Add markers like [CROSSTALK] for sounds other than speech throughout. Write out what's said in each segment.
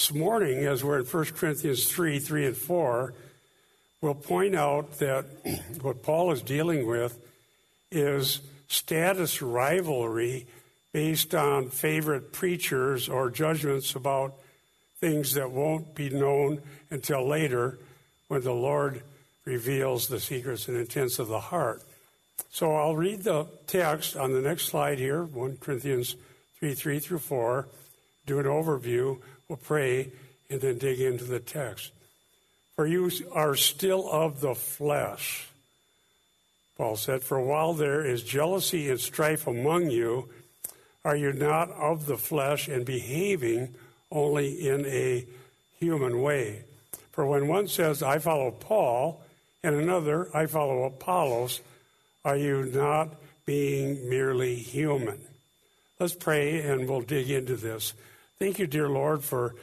This morning, as we're in 1 Corinthians 3 3 and 4, we'll point out that [CLEARS THROAT] what Paul is dealing with is status rivalry based on favorite preachers or judgments about things that won't be known until later when the Lord reveals the secrets and intents of the heart. So I'll read the text on the next slide here, 1 Corinthians 3 3 through 4, do an overview, we'll pray, and then dig into the text. For you are still of the flesh, Paul said, for while there is jealousy and strife among you, are you not of the flesh and behaving only in a human way? For when one says, I follow Paul, and another, I follow Apollos, are you not being merely human? Let's pray and we'll dig into this. Thank you, dear Lord, for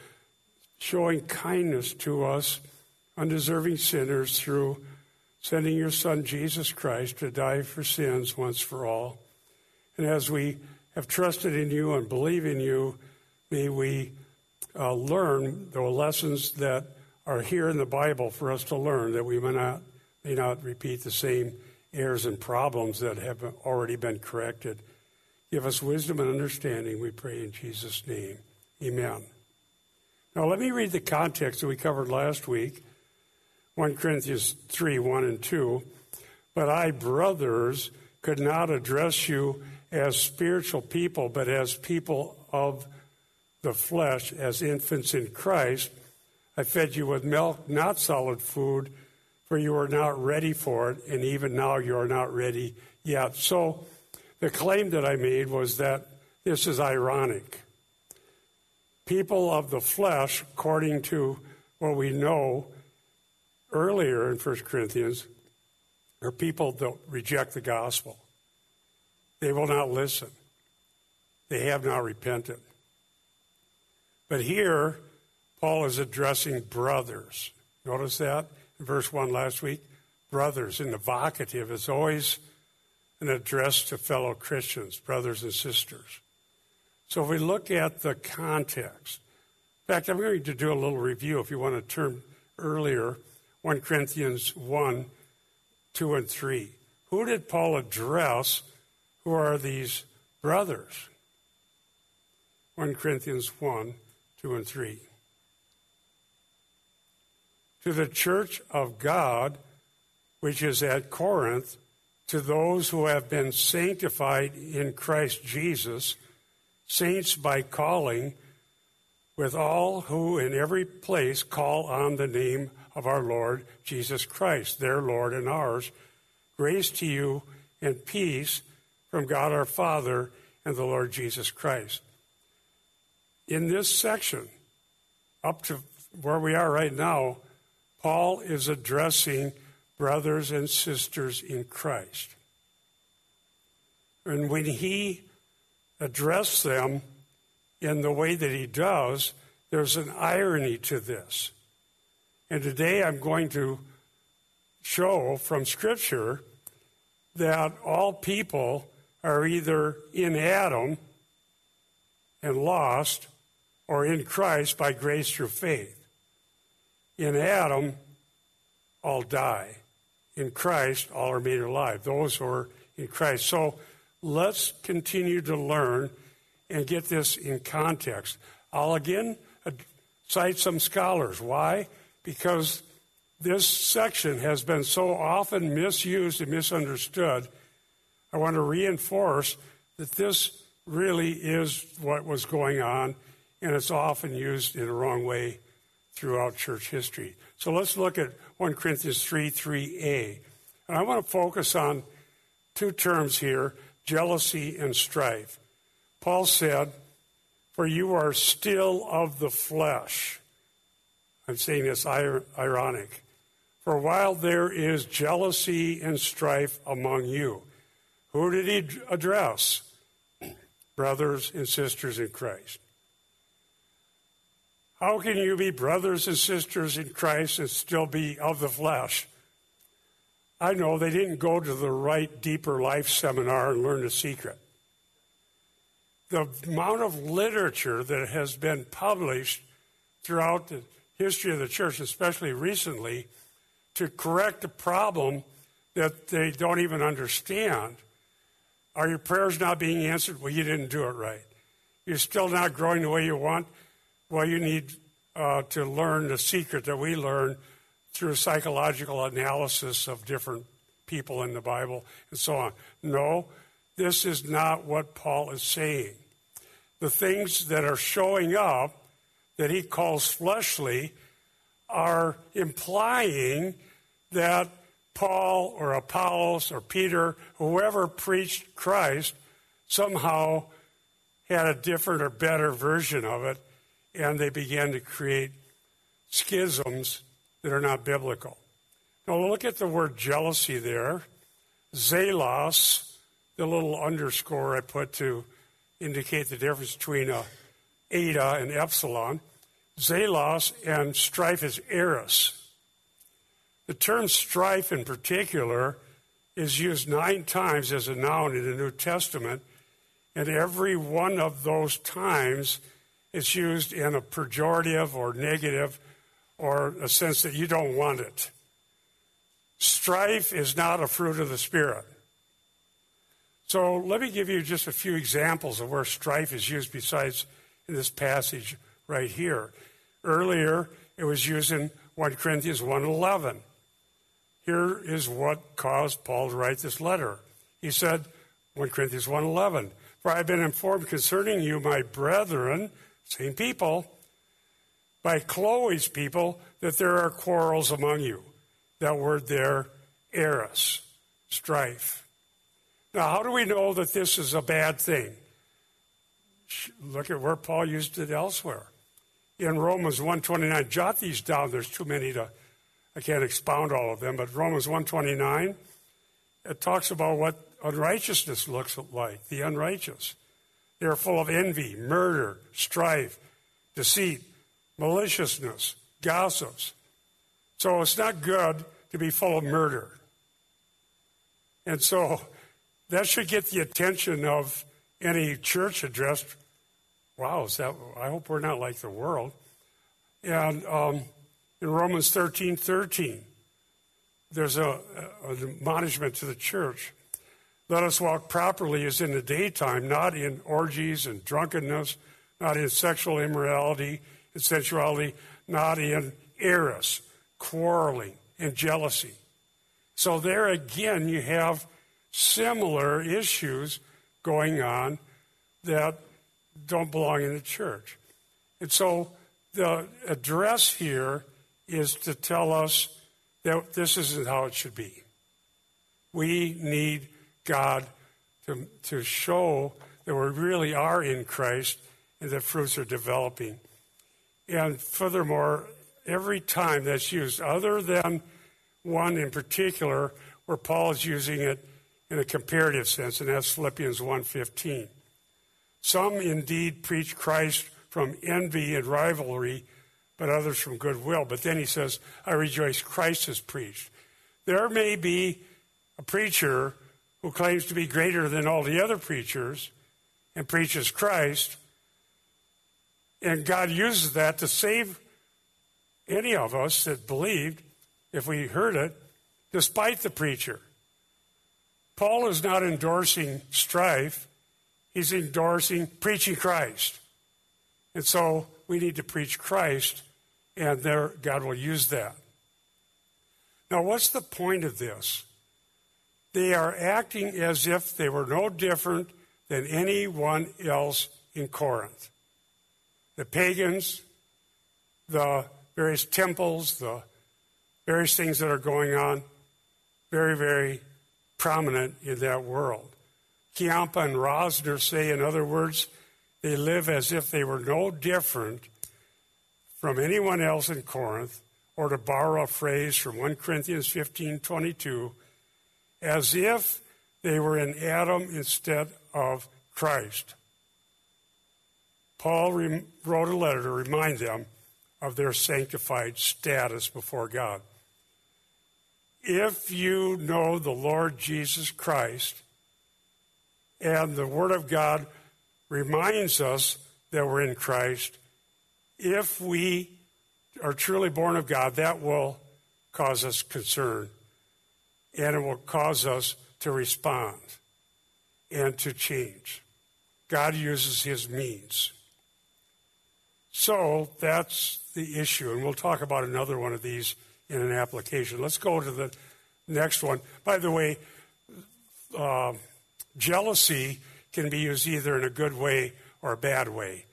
showing kindness to us, undeserving sinners, through sending your Son, Jesus Christ, to die for sins once for all. And as we have trusted in you and believe in you, may we uh, learn the lessons that are here in the Bible for us to learn, that we may not, may not repeat the same errors and problems that have already been corrected. Give us wisdom and understanding, we pray in Jesus' name. Amen. Now, let me read the context that we covered last week 1 Corinthians 3 1 and 2. But I, brothers, could not address you as spiritual people, but as people of the flesh, as infants in Christ. I fed you with milk, not solid food for you are not ready for it, and even now you are not ready yet. So the claim that I made was that this is ironic. People of the flesh, according to what we know earlier in 1 Corinthians, are people that reject the gospel. They will not listen. They have not repented. But here, Paul is addressing brothers. Notice that? verse 1 last week, brothers in the vocative is always an address to fellow Christians, brothers and sisters. So if we look at the context, in fact, I'm going to do a little review if you want to turn earlier, 1 Corinthians 1, 2, and 3. Who did Paul address? Who are these brothers? 1 Corinthians 1, 2, and 3 to the church of God, which is at Corinth, to those who have been sanctified in Christ Jesus, saints by calling, with all who in every place call on the name of our Lord Jesus Christ, their Lord and ours. Grace to you and peace from God our Father and the Lord Jesus Christ. In this section, up to where we are right now, Paul is addressing brothers and sisters in Christ. And when he addressed them in the way that he does, there's an irony to this. And today I'm going to show from Scripture that all people are either in Adam and lost or in Christ by grace through faith. In Adam, all die. In Christ, all are made alive. Those who are in Christ. So let's continue to learn and get this in context. I'll again cite some scholars. Why? Because this section has been so often misused and misunderstood. I want to reinforce that this really is what was going on, and it's often used in a wrong way throughout church history. So let's look at 1 Corinthians 3 3a. And I want to focus on two terms here jealousy and strife. Paul said, For you are still of the flesh. I'm saying this ironic. For while there is jealousy and strife among you, who did he address? [CLEARS THROAT] Brothers and sisters in Christ. How can you be brothers and sisters in Christ and still be of the flesh? I know they didn't go to the right deeper life seminar and learn the secret. The amount of literature that has been published throughout the history of the church, especially recently, to correct a problem that they don't even understand. Are your prayers not being answered? Well, you didn't do it right. You're still not growing the way you want. Well, you need uh, to learn the secret that we learn through psychological analysis of different people in the Bible and so on. No, this is not what Paul is saying. The things that are showing up that he calls fleshly are implying that Paul or Apollos or Peter, whoever preached Christ, somehow had a different or better version of it, and they began to create schisms that are not biblical. Now look at the word jealousy there. Zelos, the little underscore I put to indicate the difference between a eta and epsilon. Zelos and strife is eris. The term strife in particular is used nine times as a noun in the New Testament, and every one of those times it's used in a pejorative or negative or a sense that you don't want it. Strife is not a fruit of the Spirit. So let me give you just a few examples of where strife is used besides this passage right here. Earlier, it was used in 1 Corinthians 1.11. Here is what caused Paul to write this letter. He said, 1 Corinthians 1.11, For I have been informed concerning you, my brethren, same people, by Chloe's people, that there are quarrels among you. That word there, eris, strife. Now, how do we know that this is a bad thing? Look at where Paul used it elsewhere. In Romans 129, jot these down. There's too many to, I can't expound all of them, but Romans 129, it talks about what unrighteousness looks like, the unrighteous. They are full of envy, murder, strife, deceit, maliciousness, gossips. So it's not good to be full of murder. And so that should get the attention of any church addressed. Wow, is that, I hope we're not like the world. And um, in Romans 13 13, there's a, an admonishment to the church. Let us walk properly as in the daytime, not in orgies and drunkenness, not in sexual immorality and sensuality, not in eris, quarreling, and jealousy. So there again, you have similar issues going on that don't belong in the church. And so the address here is to tell us that this isn't how it should be. We need God to, to show that we really are in Christ and that fruits are developing. And furthermore, every time that's used, other than one in particular, where Paul is using it in a comparative sense, and that's Philippians 1.15. Some indeed preach Christ from envy and rivalry, but others from goodwill. But then he says, I rejoice Christ has preached. There may be a preacher who claims to be greater than all the other preachers and preaches Christ, and God uses that to save any of us that believed, if we heard it, despite the preacher. Paul is not endorsing strife, he's endorsing preaching Christ. And so we need to preach Christ, and there God will use that. Now, what's the point of this? They are acting as if they were no different than anyone else in Corinth. The pagans, the various temples, the various things that are going on, very, very prominent in that world. Ciampa and Rosner say, in other words, they live as if they were no different from anyone else in Corinth, or to borrow a phrase from 1 Corinthians 15 22, as if they were in Adam instead of Christ. Paul re- wrote a letter to remind them of their sanctified status before God. If you know the Lord Jesus Christ, and the Word of God reminds us that we're in Christ, if we are truly born of God, that will cause us concern. And it will cause us to respond and to change. God uses his means. So that's the issue. And we'll talk about another one of these in an application. Let's go to the next one. By the way, uh, jealousy can be used either in a good way or a bad way.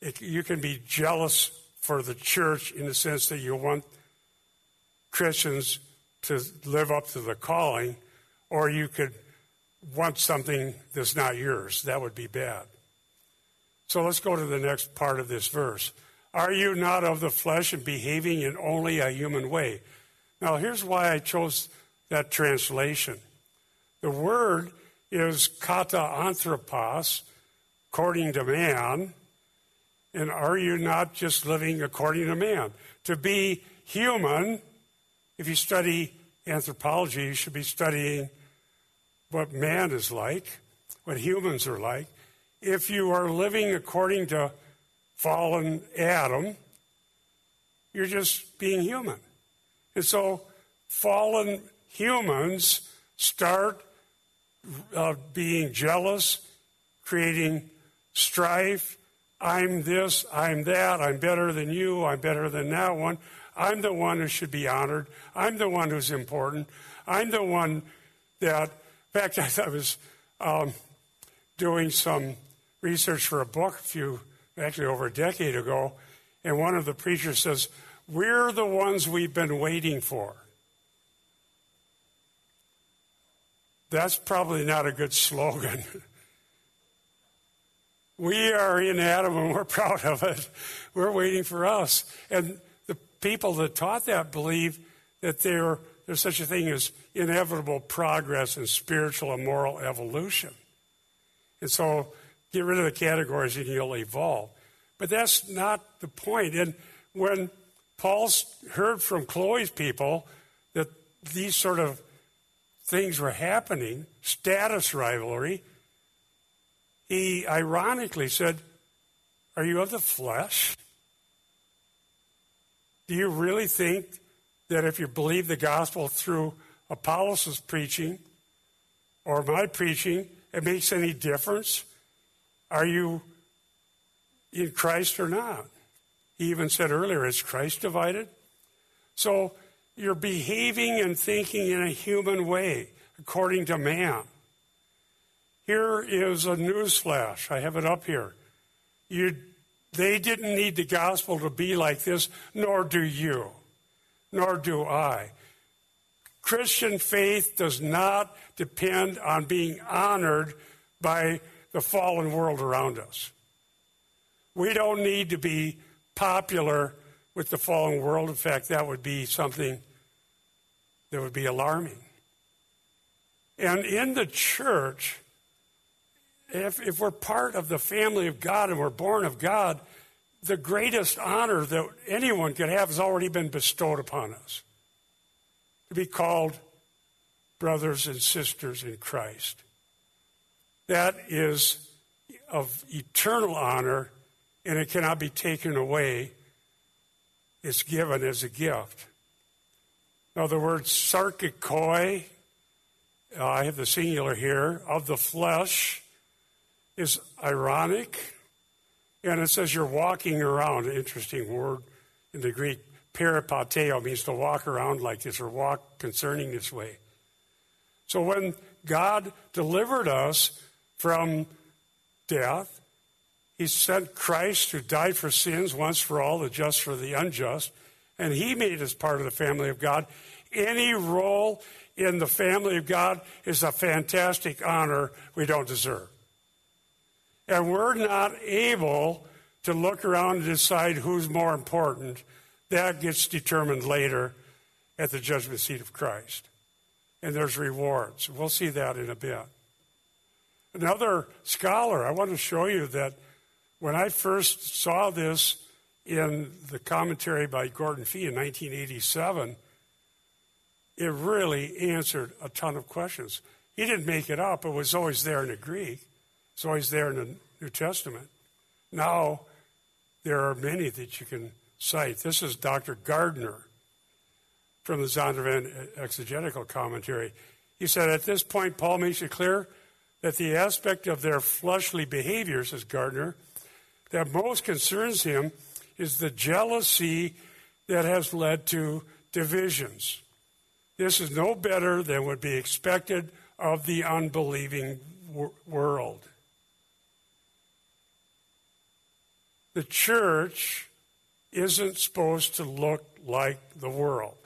It, you can be jealous for the church in the sense that you want Christians to live up to the calling, or you could want something that's not yours. That would be bad. So let's go to the next part of this verse. Are you not of the flesh and behaving in only a human way? Now, here's why I chose that translation. The word is kata anthropos, according to man. And are you not just living according to man? To be human, if you study anthropology, you should be studying what man is like, what humans are like. If you are living according to fallen Adam, you're just being human. And so fallen humans start uh, being jealous, creating strife. I'm this, I'm that, I'm better than you, I'm better than that one. I'm the one who should be honored. I'm the one who's important. I'm the one that, in fact, [LAUGHS] I was um, doing some research for a book a few, actually over a decade ago, and one of the preachers says, We're the ones we've been waiting for. That's probably not a good slogan. [LAUGHS] we are in Adam and we're [LAUGHS] proud of it. We're waiting for us. And the people that taught that believe that there, there's such a thing as inevitable progress and spiritual and moral evolution. And so get rid of the categories and you'll evolve. But that's not the point. And when Paul's heard from Chloe's people that these sort of things were happening, status rivalry, he ironically said, Are you of the flesh? Do you really think that if you believe the gospel through Apollos' preaching or my preaching, it makes any difference? Are you in Christ or not? He even said earlier, is Christ divided? So you're behaving and thinking in a human way, according to man. Here is a news flash. I have it up here. You, they didn't need the gospel to be like this, nor do you, nor do I. Christian faith does not depend on being honored by the fallen world around us. We don't need to be popular with the fallen world. In fact, that would be something that would be alarming. And in the church, if, if we're part of the family of God and we're born of God, the greatest honor that anyone could have has already been bestowed upon us to be called brothers and sisters in Christ. That is of eternal honor, and it cannot be taken away. It's given as a gift. Now, the word sarkikoi, uh, I have the singular here, of the flesh, is ironic. And it says you're walking around, interesting word in the Greek. Peripateo means to walk around like this or walk concerning this way. So when God delivered us from death. He sent Christ who died for sins once for all, the just for the unjust, and he made us part of the family of God. Any role in the family of God is a fantastic honor we don't deserve. And we're not able to look around and decide who's more important. That gets determined later at the judgment seat of Christ. And there's rewards. We'll see that in a bit. Another scholar, I want to show you that when I first saw this in the commentary by Gordon Fee in 1987, it really answered a ton of questions. He didn't make it up, it was always there in the Greek, it's always there in the New Testament. Now, there are many that you can cite. This is Dr. Gardner from the Zondervan exegetical commentary. He said, At this point, Paul makes it clear that the aspect of their fleshly behavior, says Gardner, that most concerns him is the jealousy that has led to divisions. This is no better than would be expected of the unbelieving wor- world. The church isn't supposed to look like the world.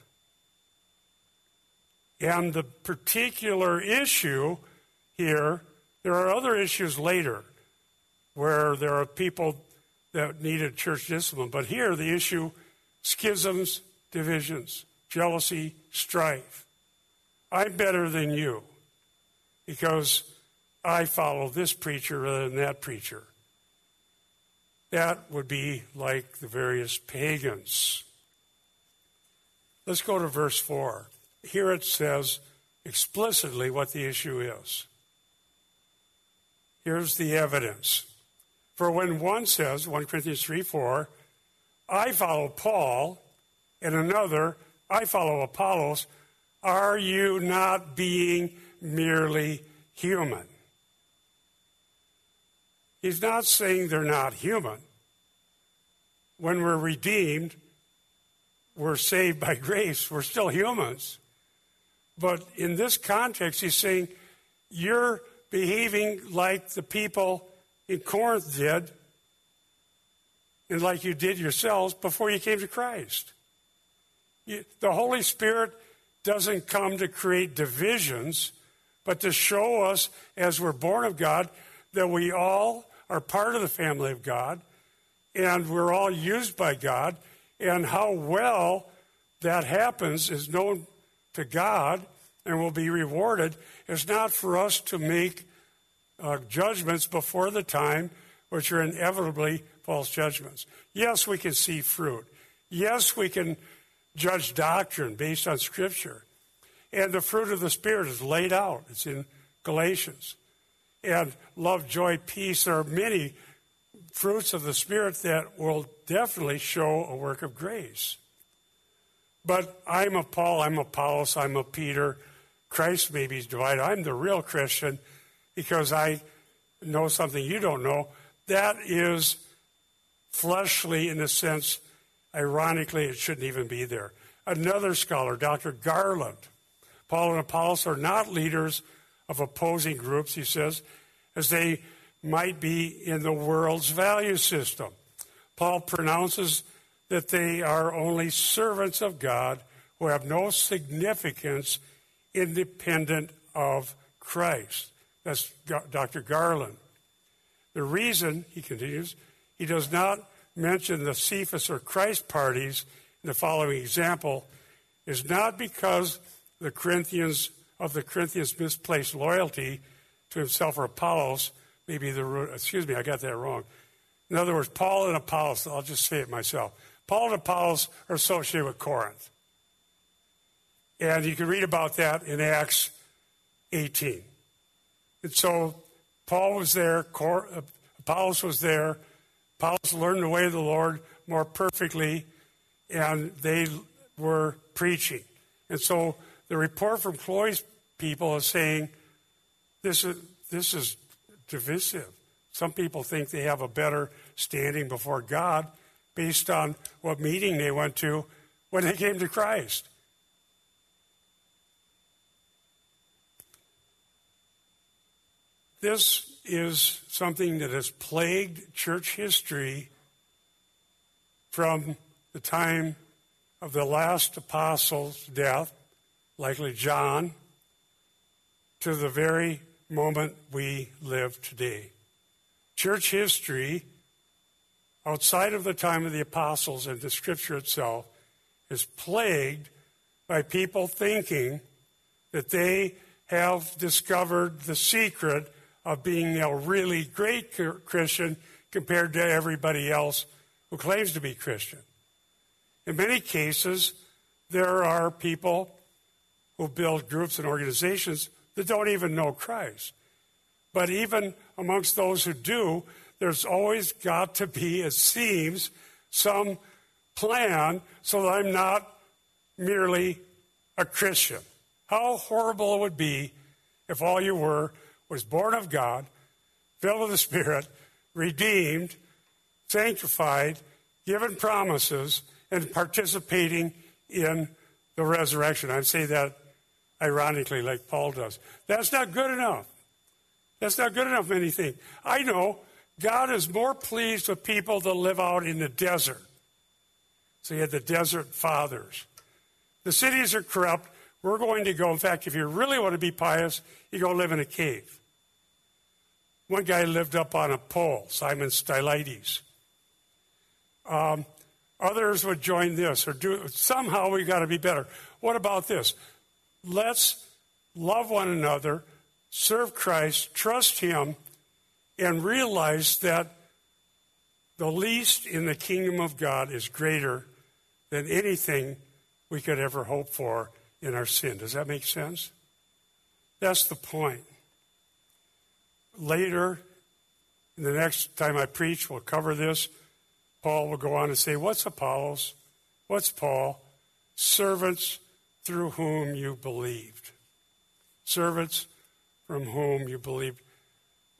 And the particular issue here, there are other issues later where there are people that needed church discipline. But here, the issue schisms, divisions, jealousy, strife. I'm better than you because I follow this preacher rather than that preacher. That would be like the various pagans. Let's go to verse 4. Here it says explicitly what the issue is. Here's the evidence. For when one says, 1 Corinthians 3 4, I follow Paul, and another, I follow Apollos, are you not being merely human? He's not saying they're not human. When we're redeemed, we're saved by [LAUGHS] grace. We're still humans. But in this context, he's saying, you're behaving like the people in Corinth did, and like you did yourselves before you came to Christ. You, the Holy Spirit doesn't come to create divisions, but to show us, as we're born of God, that we all are part of the family of God, and we're all used by God, and how well that happens is known to God and will be rewarded. It's not for us to make uh, judgments before the time, which are inevitably false judgments. Yes, we can see fruit. Yes, we can judge doctrine based on Scripture. And the fruit of the Spirit is laid out, it's in Galatians. And love, joy, peace, are many fruits of the Spirit that will definitely show a work of grace. But I'm a Paul, I'm a Apollos, I'm a Peter. Christ may be divided. I'm the real Christian because I know something you don't know. That is fleshly in the sense, ironically, it shouldn't even be there. Another scholar, Dr. Garland, Paul and Apollos are not leaders of opposing groups, he says, as they might be in the world's value system. Paul pronounces that they are only servants of God who have no significance independent of Christ. That's Dr. Garland. The reason, he continues, he does not mention the Cephas or Christ parties in the following example is not because the Corinthians of the Corinthians misplaced loyalty to himself or Apollos, maybe the excuse me, I got that wrong. In other words, Paul and Apollos, I'll just say it myself. Paul and Apollos are associated with Corinth. And you can read about that in Acts 18. And so Paul was there, uh, Apollos was there. Apollos learned the way of the Lord more perfectly, and they were preaching. And so the report from Chloe's people is saying this is, this is divisive. Some people think they have a better standing before God based on what meeting they went to when they came to Christ. This is something that has plagued church history from the time of the last apostle's death, likely John, to the very moment we live today. Church history, outside of the time of the apostles and the scripture itself, is plagued by people thinking that they have discovered the secret of being a really great Christian compared to everybody else who claims to be Christian. In many cases, there are people who build groups and organizations that don't even know Christ. But even amongst those who do, there's always got to be, it seems, some plan so that I'm not merely a Christian. How horrible it would be if all you were was born of God, filled with the Spirit, redeemed, sanctified, given promises, and participating in the resurrection. I say that ironically, like Paul does. That's not good enough. That's not good enough, anything. I know God is more pleased with people that live out in the desert. So you had the desert fathers. The cities are corrupt. We're going to go. In fact, if you really want to be pious, you go live in a cave. One guy lived up on a pole, Simon Stylites. Um, others would join this or do somehow we've got to be better. What about this? Let's love one another, serve Christ, trust Him, and realize that the least in the kingdom of God is greater than anything we could ever hope for in our sin. Does that make sense? That's the point. Later, the next time I preach, we'll cover this. Paul will go on and say, What's Apollos? What's Paul? Servants through whom you believed. Servants from whom you believed.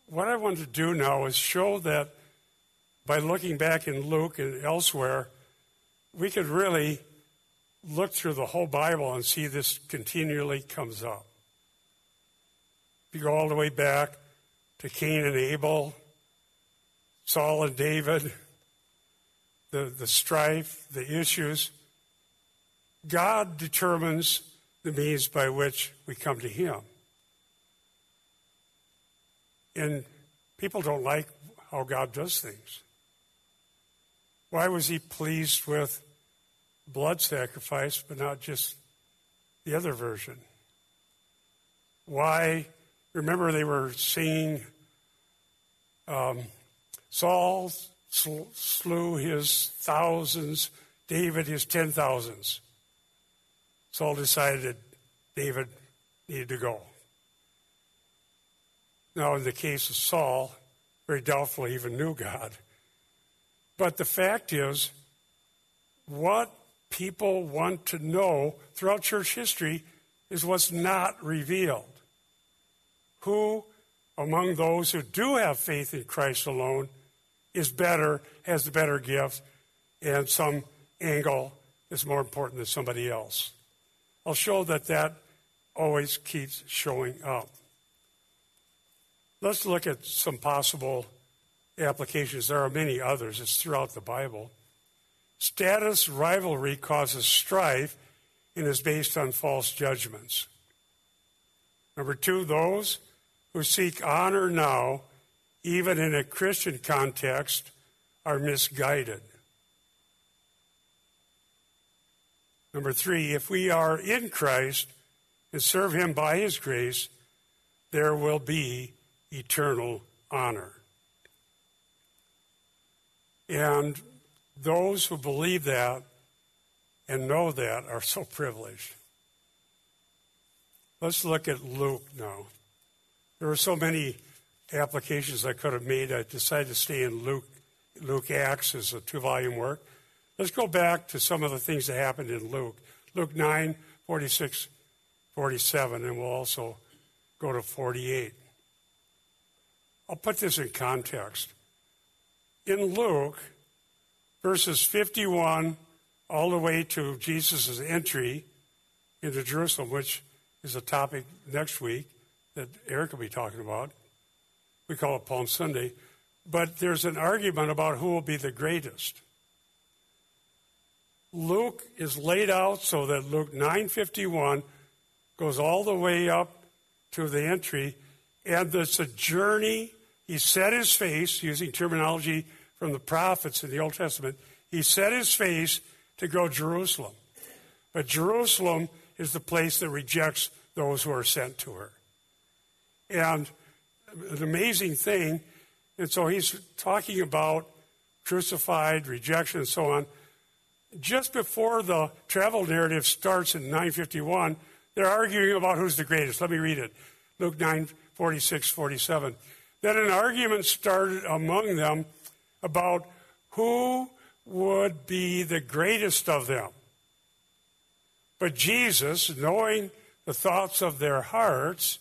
What I want to do now is show that by looking back in Luke and elsewhere, we could really look through the whole Bible and see this continually comes up. If you go all the way back to Cain and Abel, Saul and David, the, the strife, the issues, God determines the means by which we come to Him. And people don't like how God does things. Why was He pleased with blood sacrifice, but not just the other version? Why? Remember, they were singing um, Saul slew his thousands, David his ten thousands. Saul decided that David needed to go. Now, in the case of Saul, very doubtful he even knew God. But the fact is, what people want to know throughout church history is what's not revealed. Who among those who do have faith in Christ alone is better, has the better gift, and some angle is more important than somebody else? I'll show that that always keeps showing up. Let's look at some possible applications. There are many others, it's throughout the Bible. Status rivalry causes strife and is based on false judgments. Number two, those who seek honor now, even in a Christian context, are misguided. Number three, if we are in Christ and serve Him by His grace, there will be eternal honor. And those who believe that and know that are so privileged. Let's look at Luke now. There are so many applications I could have made. I decided to stay in Luke, Luke Acts as a two volume work. Let's go back to some of the things that happened in Luke. Luke 9, 46, 47, and we'll also go to 48. I'll put this in context. In Luke, verses 51 all the way to Jesus' entry into Jerusalem, which is a topic next week that Eric will be talking about. We call it Palm Sunday. But there's an argument about who will be the greatest. Luke is laid out so that Luke 9:51 goes all the way up to the entry, and it's a journey. He set his face, using terminology from the prophets in the Old Testament. He set his face to go to Jerusalem, but Jerusalem is the place that rejects those who are sent to her. And an amazing thing, and so he's talking about crucified, rejection, and so on just before the travel narrative starts in 951, they're arguing about who's the greatest. Let me read it. Luke 9, 46, 47. Then an argument started among them about who would be the greatest of them. But Jesus, knowing the thoughts of their hearts,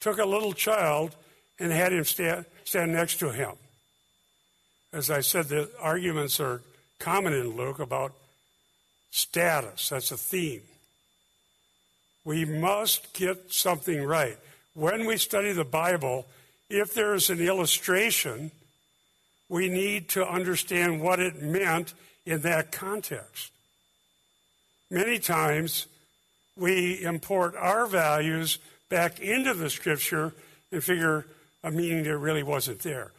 took a little child and had him stand, stand next to him. As I said, the arguments are common in Luke about status. That's a theme. We must get something right. When we study the Bible, if there is an illustration, we need to understand what it meant in that context. Many times, we import our values back into the scripture and figure a meaning that really wasn't there.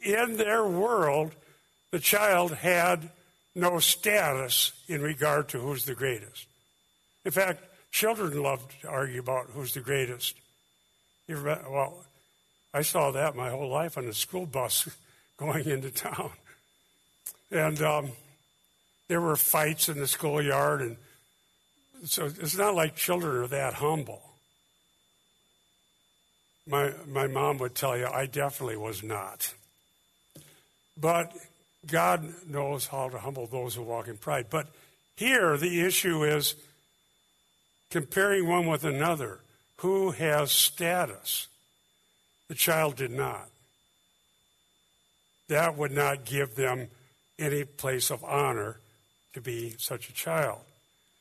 In their world, the child had no status in regard to who's the greatest. In fact, children love to argue about who's the greatest. well, I saw that my whole life on the school bus [LAUGHS] going into town. And um, there were fights in the schoolyard, and so it's not like children are that humble. My, my mom would tell you, I definitely was not. But God knows how to humble those who walk in pride. But here, the issue is comparing one with another. Who has status? The child did not. That would not give them any place of honor to be such a child.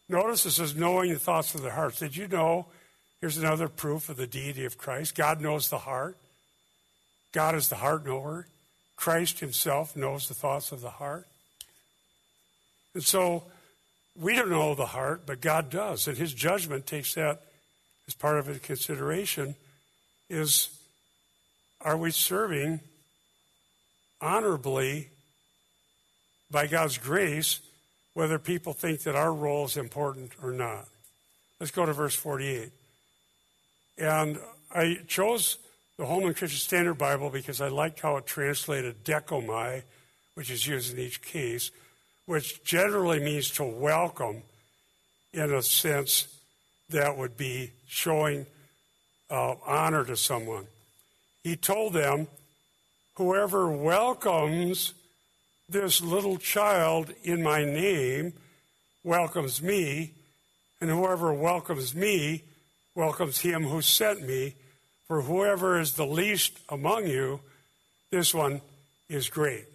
Notice it says, knowing the thoughts of their hearts. Did you know? Here's another proof of the deity of Christ. God knows the heart. God is the heart knower. Christ himself knows the thoughts of the heart. And so we don't know the heart, but God does. And his judgment takes that as part of his consideration is are we serving honorably by God's grace, whether people think that our role is important or not? Let's go to verse 48. And I chose the Holman Christian Standard Bible because I liked how it translated dechomai, which is used in each case, which generally means to welcome in a sense that would be showing uh, honor to someone. He told them, Whoever welcomes this little child in my name welcomes me, and whoever welcomes me welcomes him who sent me. For whoever is the least among you, this one is great.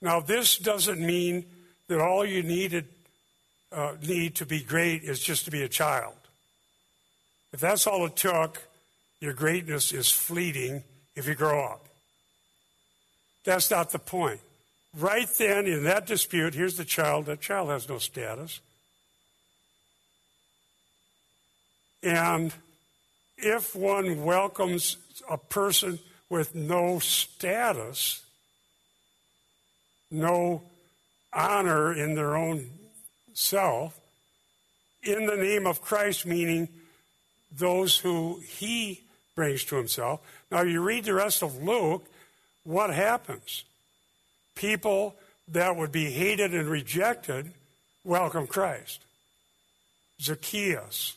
Now, this doesn't mean that all you needed, uh, need to be great is just to be a child. If that's all it took, your greatness is fleeting if you grow up. That's not the point. Right then, in that dispute, here's the child. That child has no status. And if one welcomes a person with no status, no honor in their own self, in the name of Christ, meaning those who he brings to himself. Now, you read the rest of Luke, what happens? People that would be hated and rejected welcome Christ. Zacchaeus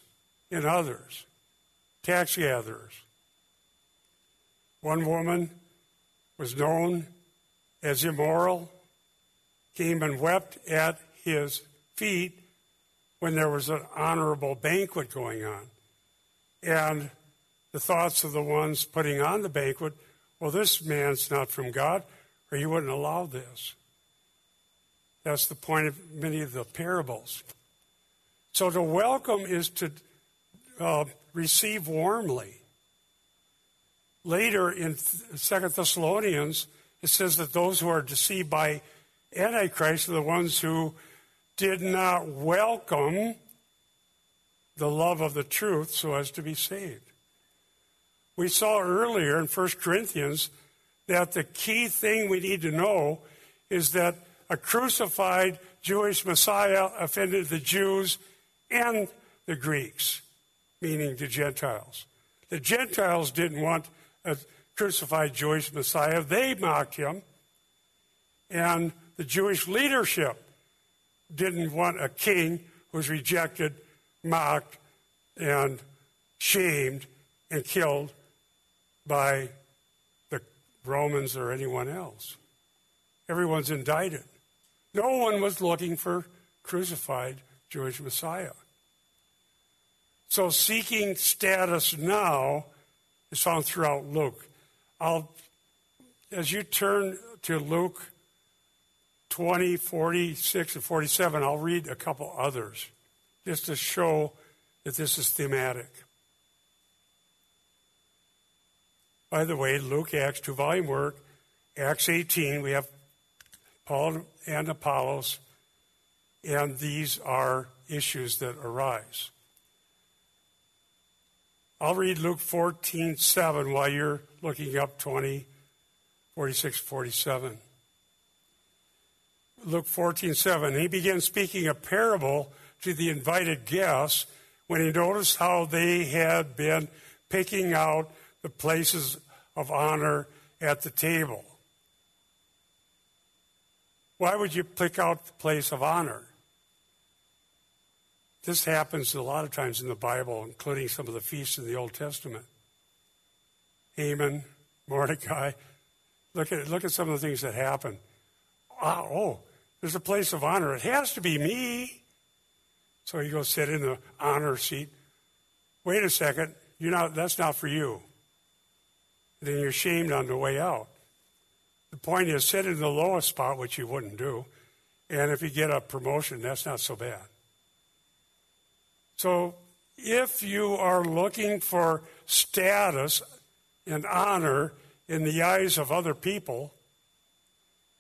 and others tax gatherers. One woman was known as immoral, came and wept at his feet when there was an honorable banquet going on. And the thoughts of the ones putting on the banquet, well, this man's not from God, or he wouldn't allow this. That's the point of many of the parables. So to welcome is to uh, receive warmly. Later in Second Thessalonians, it says that those who are deceived by Antichrist are the ones who did not welcome the love of the truth so as to be saved. We saw earlier in 1 Corinthians that the key thing we need to know is that a crucified Jewish Messiah offended the Jews and the Greeks meaning the Gentiles. The Gentiles didn't want a crucified Jewish Messiah, they mocked him. And the Jewish leadership didn't want a king who was rejected, mocked, and shamed and killed by the Romans or anyone else. everyone's indicted. No one was looking for crucified Jewish Messiah. So seeking status now is found throughout Luke. I'll, as you turn to Luke 20, 46, and 47, I'll read a couple others just to show that this is thematic. By the way, Luke, Acts, two volume work. Acts 18, we have Paul and Apollos, and these are issues that arise. I'll read Luke 14, 7 while you're looking up 20, 46, 47. Luke 14, 7. He began speaking a parable to the invited guests when he noticed how they had been picking out the places of honor at the table. Why would you pick out the place of honor? This happens a lot of times in the Bible, including some of the feasts in the Old Testament. Haman, [LAUGHS] Mordecai. Look at look at some of the things that happen. Ah, oh, there's a place of honor. It has to be me. So you go sit in the honor seat. Wait a second, you're not that's not for you. Then you're shamed on the way out. The point is sit in the lowest spot, which you wouldn't do. And if you get a promotion, that's not so bad. So if you are looking for status and honor in the eyes of other people,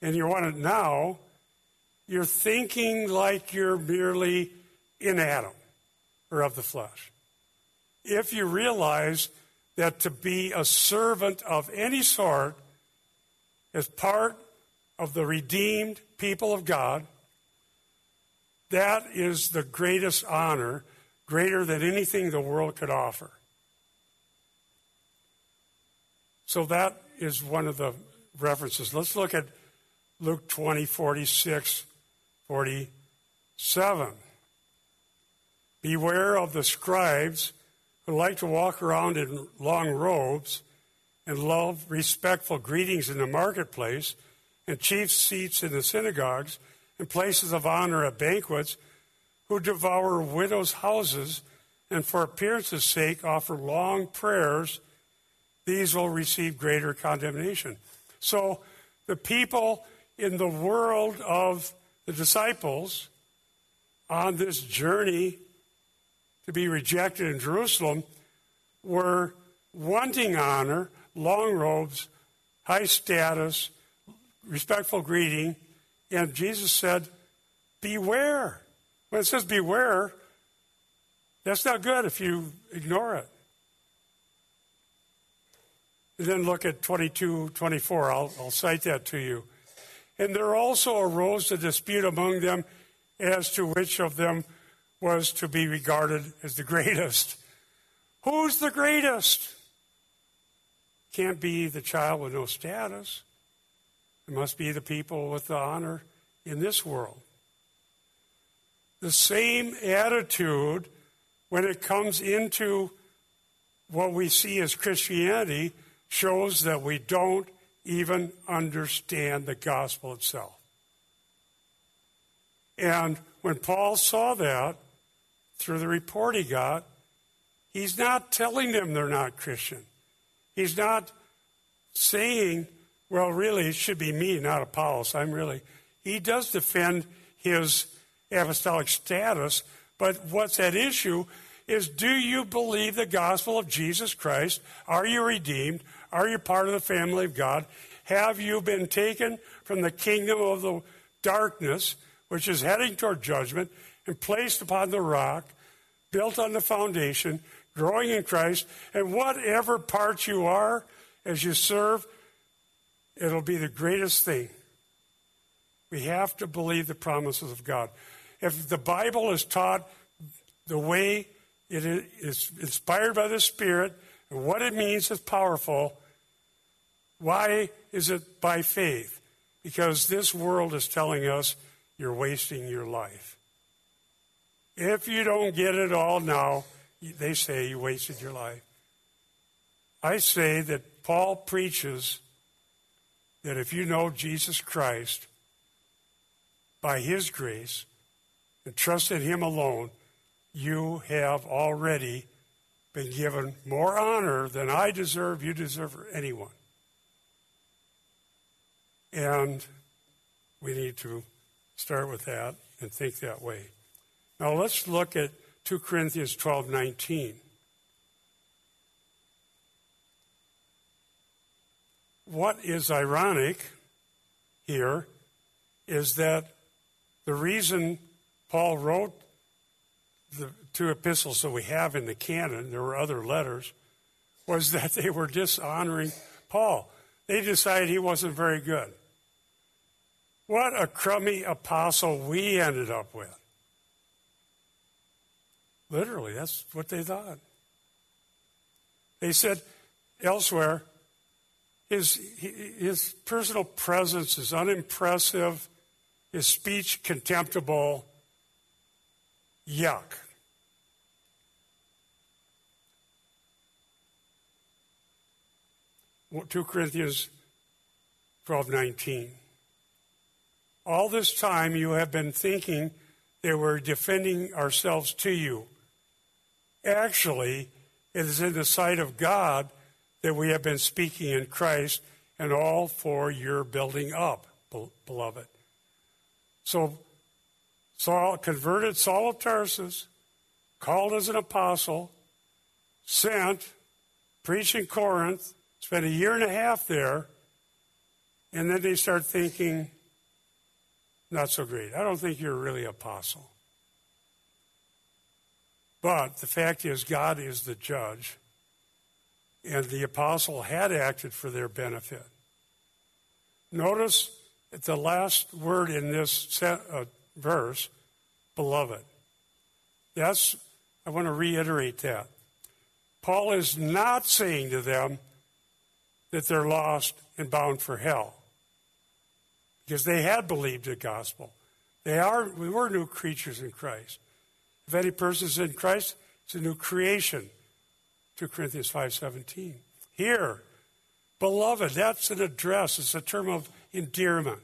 and you want it now, you're thinking like you're merely in Adam or of the flesh. If you realize that to be a servant of any sort is part of the redeemed people of God, that is the greatest honor greater than anything the world could offer. So that is one of the references. Let's look at Luke 20, 46, 47. Beware of the scribes who like to walk around in long robes and love respectful greetings in the marketplace and chief seats in the synagogues and places of honor at banquets who devour widows' houses and for appearance's sake offer long prayers, these will receive greater condemnation. So the people in the world of the disciples on this journey to be rejected in Jerusalem were wanting honor, long robes, high status, respectful greeting, and Jesus said, Beware. When it says beware, that's not good if you ignore it. And then look at 22, 24. I'll, I'll cite that to you. And there also arose a dispute among them as to which of them was to be regarded as the greatest. Who's the greatest? Can't be the child with no status. It must be the people with the honor in this world the same attitude when it comes into what we see as Christianity shows that we don't even understand the gospel itself. And when Paul saw that through the report he got, he's not telling them they're not Christian. He's not saying, well, really, it should be me, not Apollos. I'm really. He does defend his apostolic status, but what's at issue is do you believe the gospel of Jesus Christ? Are you redeemed? Are you part of the family of God? Have you been taken from the kingdom of the darkness, which is heading toward judgment, and placed upon the rock, built on the foundation, growing in Christ, and whatever part you are as you serve, it'll be the greatest thing. We have to believe the promises of God if the Bible is taught the way it is inspired by the Spirit and what it means is powerful, why is it by faith? Because this world is telling us you're wasting your life. If you don't get it all now, they say you wasted your life. I say that Paul preaches that if you know Jesus Christ by His grace and trust in Him alone, you have already been given more honor than I deserve, you deserve, or anyone. And we need to start with that and think that way. Now let's look at 2 Corinthians 12 19. What is ironic here is that the reason Paul wrote the two epistles that we have in the canon, there were other letters, was that they were dishonoring Paul. They decided he wasn't very good. What a crummy apostle we ended up with. Literally, that's what they thought. They said elsewhere, his, his personal presence is unimpressive, his speech contemptible. Yuck. 2 Corinthians 12 19. All this time you have been thinking that we're defending ourselves to you. Actually, it is in the sight of God that we have been speaking in Christ and all for your building up, beloved. So, Saul, converted Saul of Tarsus, called as an apostle, sent, preached in Corinth, spent a year and a half there, and then they start thinking, not so great. I don't think you're really apostle. But the fact is, God is the judge, and the apostle had acted for their benefit. Notice the last word in this uh, verse, beloved. That's, I want to reiterate that. Paul is not saying to them that they're lost and bound for hell because they had believed the gospel. They are, we were new creatures in Christ. If any person is in Christ, it's a new creation. 2 Corinthians 5.17. Here, beloved, that's an address. It's a term of endearment.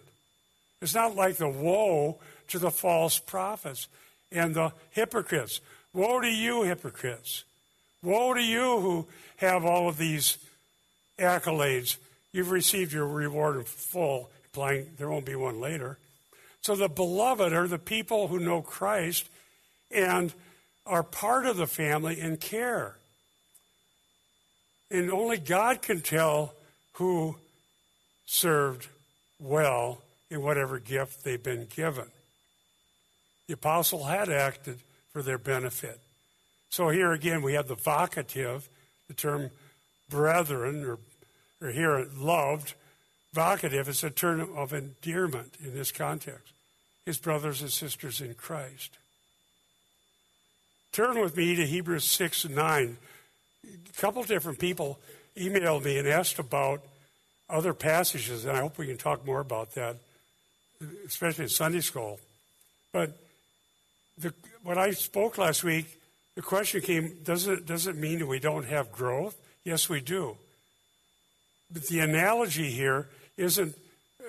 It's not like the woe to the false prophets and the hypocrites. Woe to you, hypocrites. Woe to you who have all of these accolades. You've received your reward in full implying there won't be one later. So the beloved are the people who know Christ and are part of the family and care. And only God can tell who served well in whatever gift they've been given. The apostle had acted for their benefit. So here again, we have the vocative, the term brethren, or, or here loved, vocative is a term of endearment in this context. His brothers and sisters in Christ. Turn with me to Hebrews 6 and 9. A couple different people emailed me and asked about other passages, and I hope we can talk more about that, especially in Sunday school. But the, when I spoke last week, the question came does it, does it mean that we don't have growth? Yes, we do. But the analogy here isn't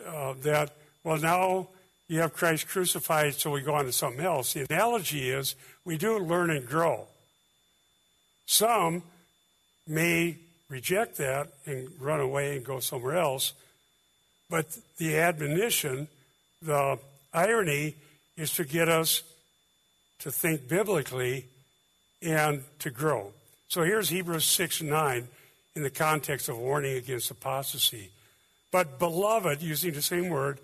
uh, that, well, now you have Christ crucified, so we go on to something else. The analogy is we do learn and grow. Some may reject that and run away and go somewhere else, but the admonition, the irony, is to get us to think biblically and to grow. So here's Hebrews 6 9 in the context of warning against apostasy. But, beloved, using the same word,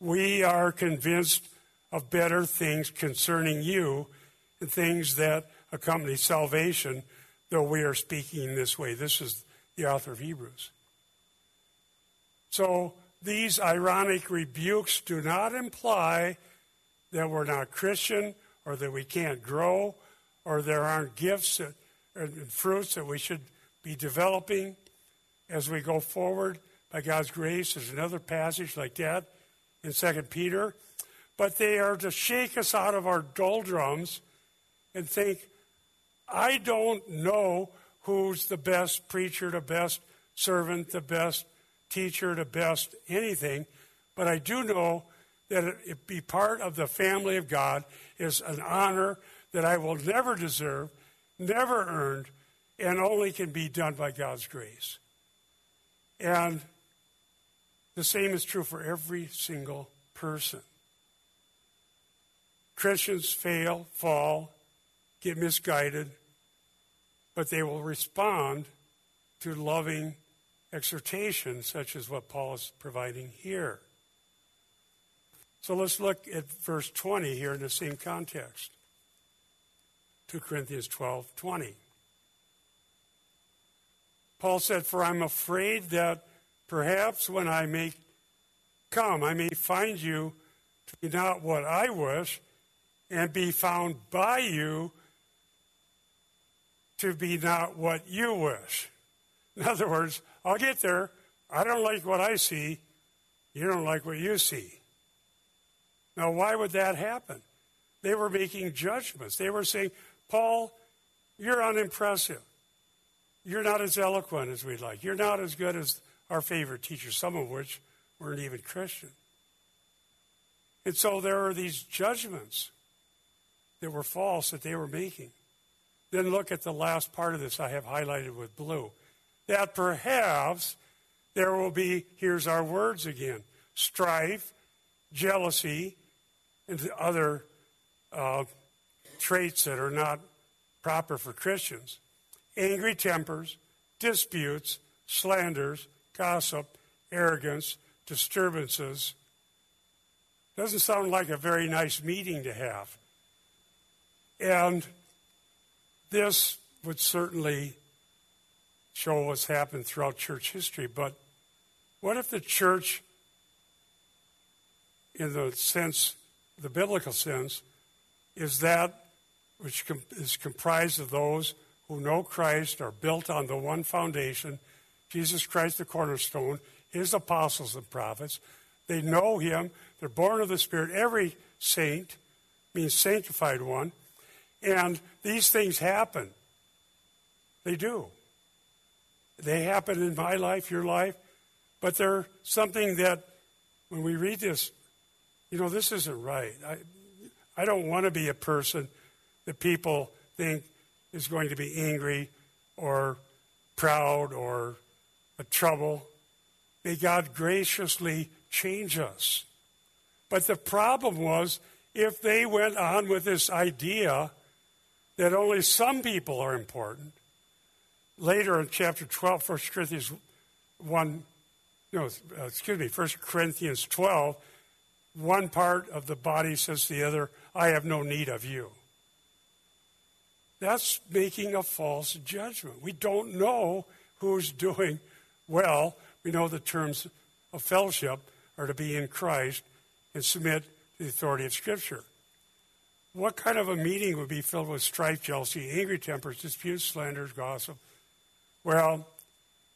we are convinced of better things concerning you and things that accompany salvation, though we are speaking this way. This is the author of Hebrews. So, these ironic rebukes do not imply that we're not Christian or that we can't grow or there aren't gifts and fruits that we should be developing as we go forward by God's grace. There's another passage like that in 2 Peter. But they are to shake us out of our doldrums and think, I don't know who's the best preacher, the best servant, the best teacher, the best anything, but I do know that it be part of the family of God is an honor that I will never deserve, never earned, and only can be done by God's grace. And the same is true for every single person. Christians fail, fall, get misguided, but they will respond to loving exhortation, such as what Paul is providing here. So let's look at verse 20 here in the same context. 2 Corinthians 12 20. Paul said, For I'm afraid that perhaps when I may come, I may find you to be not what I wish, and be found by you to be not what you wish. In other words, I'll get there. I don't like what I see. You don't like what you see. Now, why would that happen? They were making judgments. They were saying, Paul, you're unimpressive. You're not as eloquent as we'd like. You're not as good as our favorite teachers, some of which weren't even Christian. And so there are these judgments that were false that they were making. Then look at the last part of this I have highlighted with blue. That perhaps there will be, here's our words again strife, jealousy, and other uh, traits that are not proper for Christians angry tempers, disputes, slanders, gossip, arrogance, disturbances. Doesn't sound like a very nice meeting to have. And this would certainly show what's happened throughout church history. But what if the church, in the sense, the biblical sense, is that which is comprised of those who know Christ, are built on the one foundation, Jesus Christ the cornerstone, his apostles and prophets. They know him, they're born of the Spirit. Every saint means sanctified one. And these things happen. They do. They happen in my life, your life, but they're something that when we read this, you know, this isn't right. I, I don't want to be a person that people think is going to be angry or proud or a trouble. May God graciously change us. But the problem was if they went on with this idea that only some people are important. Later in chapter 12, 1 Corinthians 1, no, uh, excuse me, 1 Corinthians 12, one part of the body says to the other, I have no need of you. That's making a false judgment. We don't know who's doing well. We know the terms of fellowship are to be in Christ and submit to the authority of Scripture. What kind of a meeting would be filled with strife, jealousy, angry tempers, disputes, slanders, gossip? Well,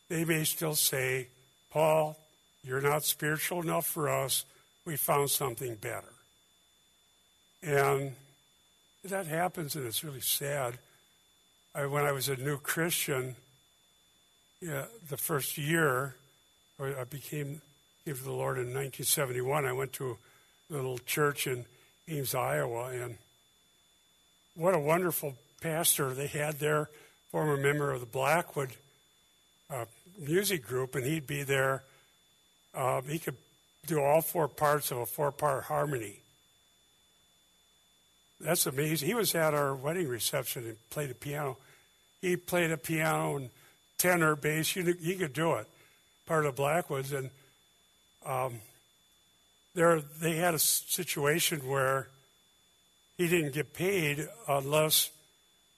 they may still say, Paul, you're not spiritual enough for us. We found something better. And that happens, and it's really sad. I, when I was a new Christian, yeah, the first year, I became gave to the Lord in 1971. I went to a little church in Ames, Iowa, and what a wonderful pastor they had there, former member of the Blackwood uh, music group, and he'd be there. Uh, he could do all four parts of a four part harmony. That's amazing. He was at our wedding reception and played the piano. He played a piano and tenor, bass. You, He could do it. Part of Blackwoods, and um, there they had a situation where he didn't get paid unless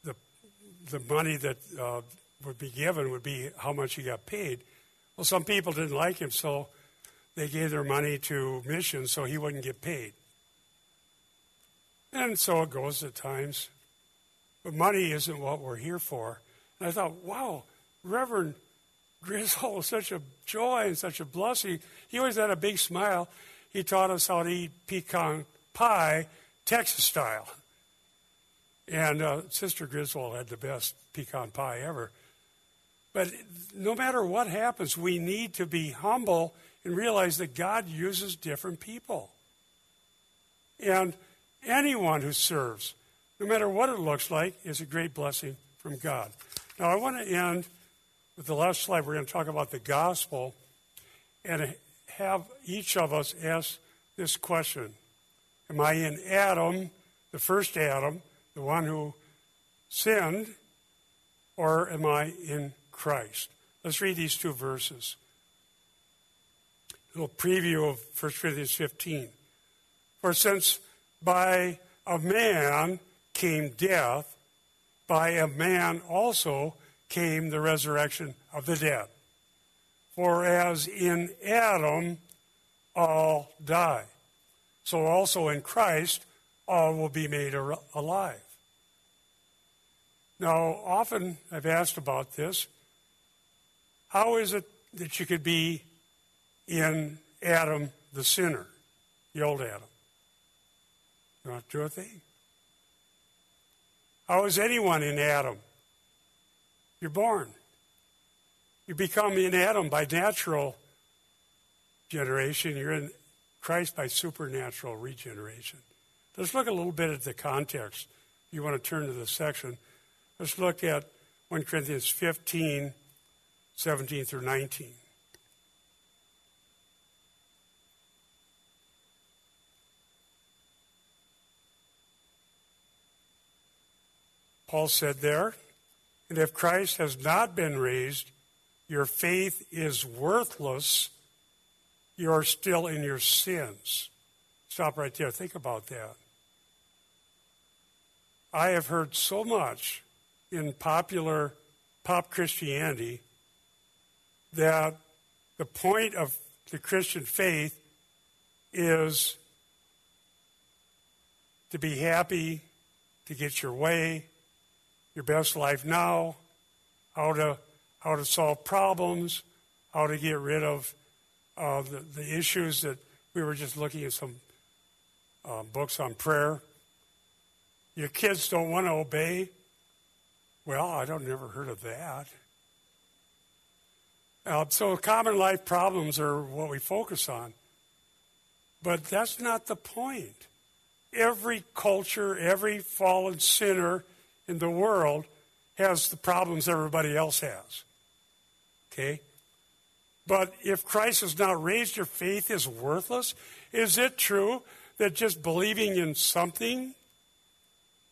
the the money that uh, would be given would be how much he got paid. Well, some people didn't like him, so they gave their money to missions so he wouldn't get paid. And so it goes at times. But money isn't what we're here for. And I thought, wow, Reverend Griswold was such a joy and such a blessing. He always had a big smile. He taught us how to eat pecan pie Texas style. And uh, Sister Griswold had the best pecan pie ever. But no matter what happens, we need to be humble and realize that God uses different people. And anyone who serves, no matter what it looks like, is a great blessing from God. Now, I want to end with the last slide. We're going to talk about the gospel and have each of us ask this question Am I in Adam, the first Adam, the one who sinned, or am I in Christ? Let's read these two verses. Little preview of 1 Corinthians 15. For since by a man came death, by a man also came the resurrection of the dead. For as in Adam all die, so also in Christ all will be made alive. Now, often I've asked about this. How is it that you could be in Adam the sinner, the old Adam? Not do a thing. How is anyone in Adam? You're born. You become in Adam by natural generation. You're in Christ by supernatural regeneration. Let's look a little bit at the context. You want to turn to the section. Let's look at 1 Corinthians 15, 17 through 19. Paul said there, and if Christ has not been raised, your faith is worthless. You are still in your sins. Stop right there. Think about that. I have heard so much in popular pop Christianity that the point of the Christian faith is to be happy, to get your way, your best life now, how to how to solve problems, how to get rid of uh, the, the issues that we were just looking at some uh, books on prayer. Your kids don't want to obey. Well, I don't never heard of that. Uh, so common life problems are what we focus on. But that's not the point. Every culture, every fallen sinner in the world has the problems everybody else has. Okay? But if Christ has not raised, your faith is worthless. Is it true that just believing in something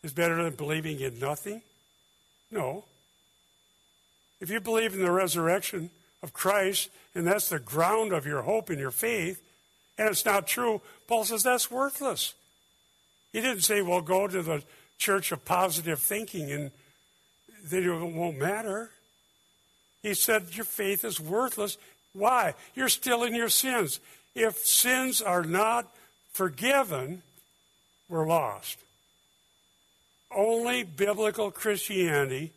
is better than believing in nothing? No. If you believe in the resurrection of Christ, and that's the ground of your hope and your faith, and it's not true, Paul says that's worthless. He didn't say, well, go to the church of positive thinking and then it won't matter. He said, Your faith is worthless. Why? You're still in your sins. If sins are not forgiven, we're lost. Only biblical Christianity,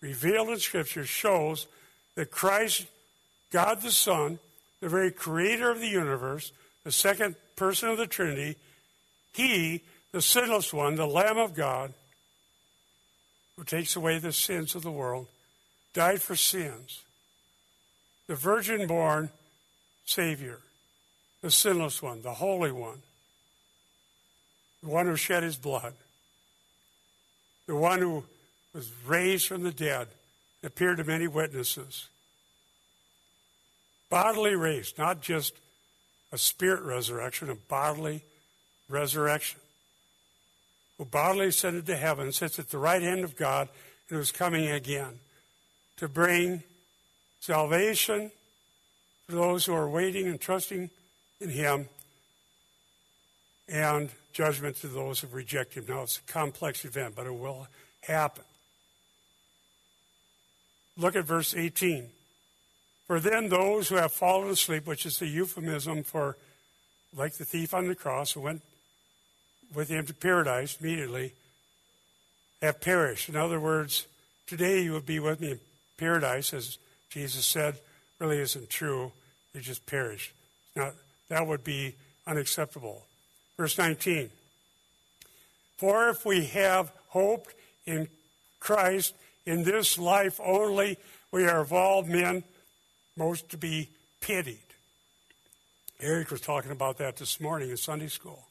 revealed in Scripture, shows that Christ, God the Son, the very creator of the universe, the second person of the Trinity, He, the sinless one, the Lamb of God, who takes away the sins of the world, died for sins. The virgin born Savior, the sinless one, the Holy One, the one who shed his blood, the one who was raised from the dead, appeared to many witnesses. Bodily raised, not just a spirit resurrection, a bodily resurrection. Who bodily ascended to heaven, sits at the right hand of God, and was coming again to bring salvation for those who are waiting and trusting in Him, and judgment to those who reject Him. Now, it's a complex event, but it will happen. Look at verse 18. For then those who have fallen asleep, which is the euphemism for, like the thief on the cross who went with him to paradise immediately, have perished. In other words, today you will be with me in paradise, as Jesus said, really isn't true. You just perished. Now, that would be unacceptable. Verse 19 For if we have hope in Christ in this life only, We are of all men most to be pitied. Eric was talking about that this morning in Sunday school.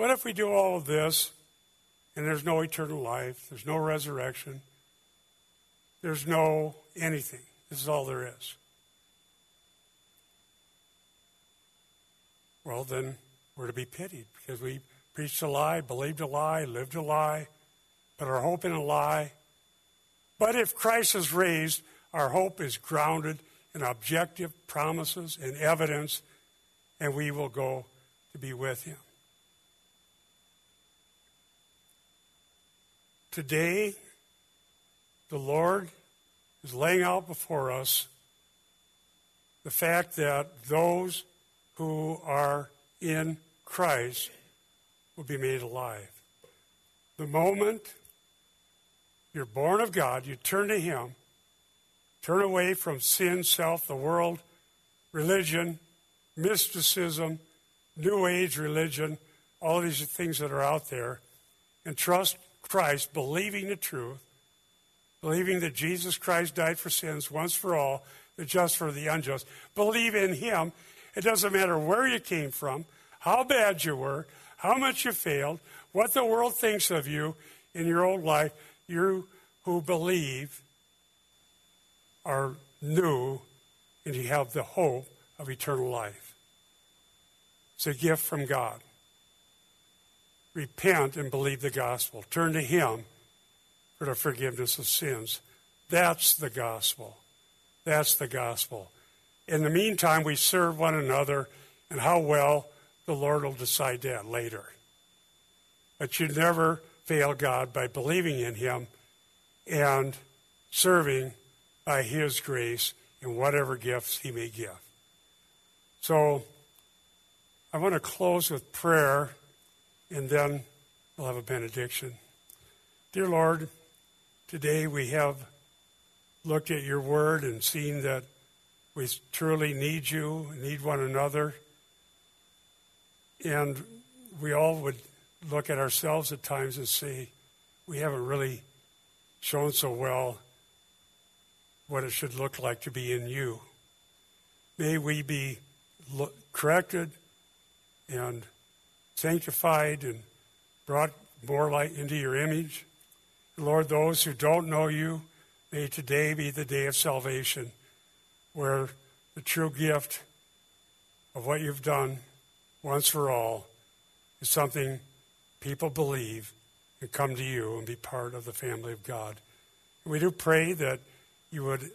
What if we do all of this and there's no eternal life, there's no resurrection, there's no anything? This is all there is. Well, then we're to be pitied because we preached a lie, believed a lie, lived a lie, put our hope in a lie. But if Christ is raised, our hope is grounded in objective promises and evidence, and we will go to be with him. Today, the Lord is laying out before us the fact that those who are in Christ will be made alive. The moment you're born of God, you turn to Him, turn away from sin, self, the world, religion, mysticism, New Age religion, all these things that are out there, and trust Christ, believing the truth, believing that Jesus Christ died for sins once for all, the just for the unjust. Believe in Him. It doesn't matter where you came from, how bad you were, how much you failed, what the world thinks of you in your old life. You who believe are new and you have the hope of eternal life. It's a gift from God. Repent and believe the gospel. Turn to Him for the forgiveness of sins. That's the gospel. That's the gospel. In the meantime, we serve one another, and how well the Lord will decide that later. But you never fail God by believing in Him and serving by His grace in whatever gifts He may give. So I want to close with prayer and then we'll have a benediction. Dear Lord, today we have looked at your word and seen that we truly need you, need one another. And we all would look at ourselves at times and say, we haven't really shown so well what it should look like to be in you. May we be corrected and sanctified and brought more light into your image. Lord, those who don't know you, may today be the day of salvation where the true gift of what you've done once for all is something people believe and come to you and be part of the family of God. we do pray that you would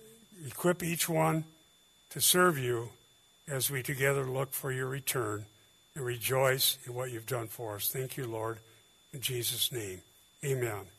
equip each one to serve you as we together look for your return and rejoice in what you've done for us. Thank you, Lord. In Jesus' name, amen.